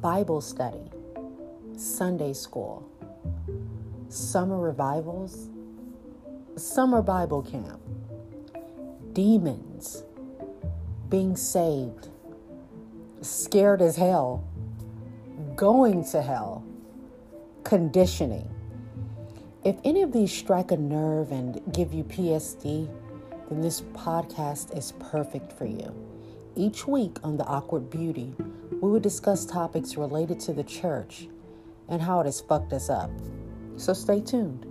Bible study, Sunday school, summer revivals, summer Bible camp, demons, being saved, scared as hell, going to hell, conditioning. If any of these strike a nerve and give you PTSD, then this podcast is perfect for you. Each week on The Awkward Beauty, we will discuss topics related to the church and how it has fucked us up. So stay tuned.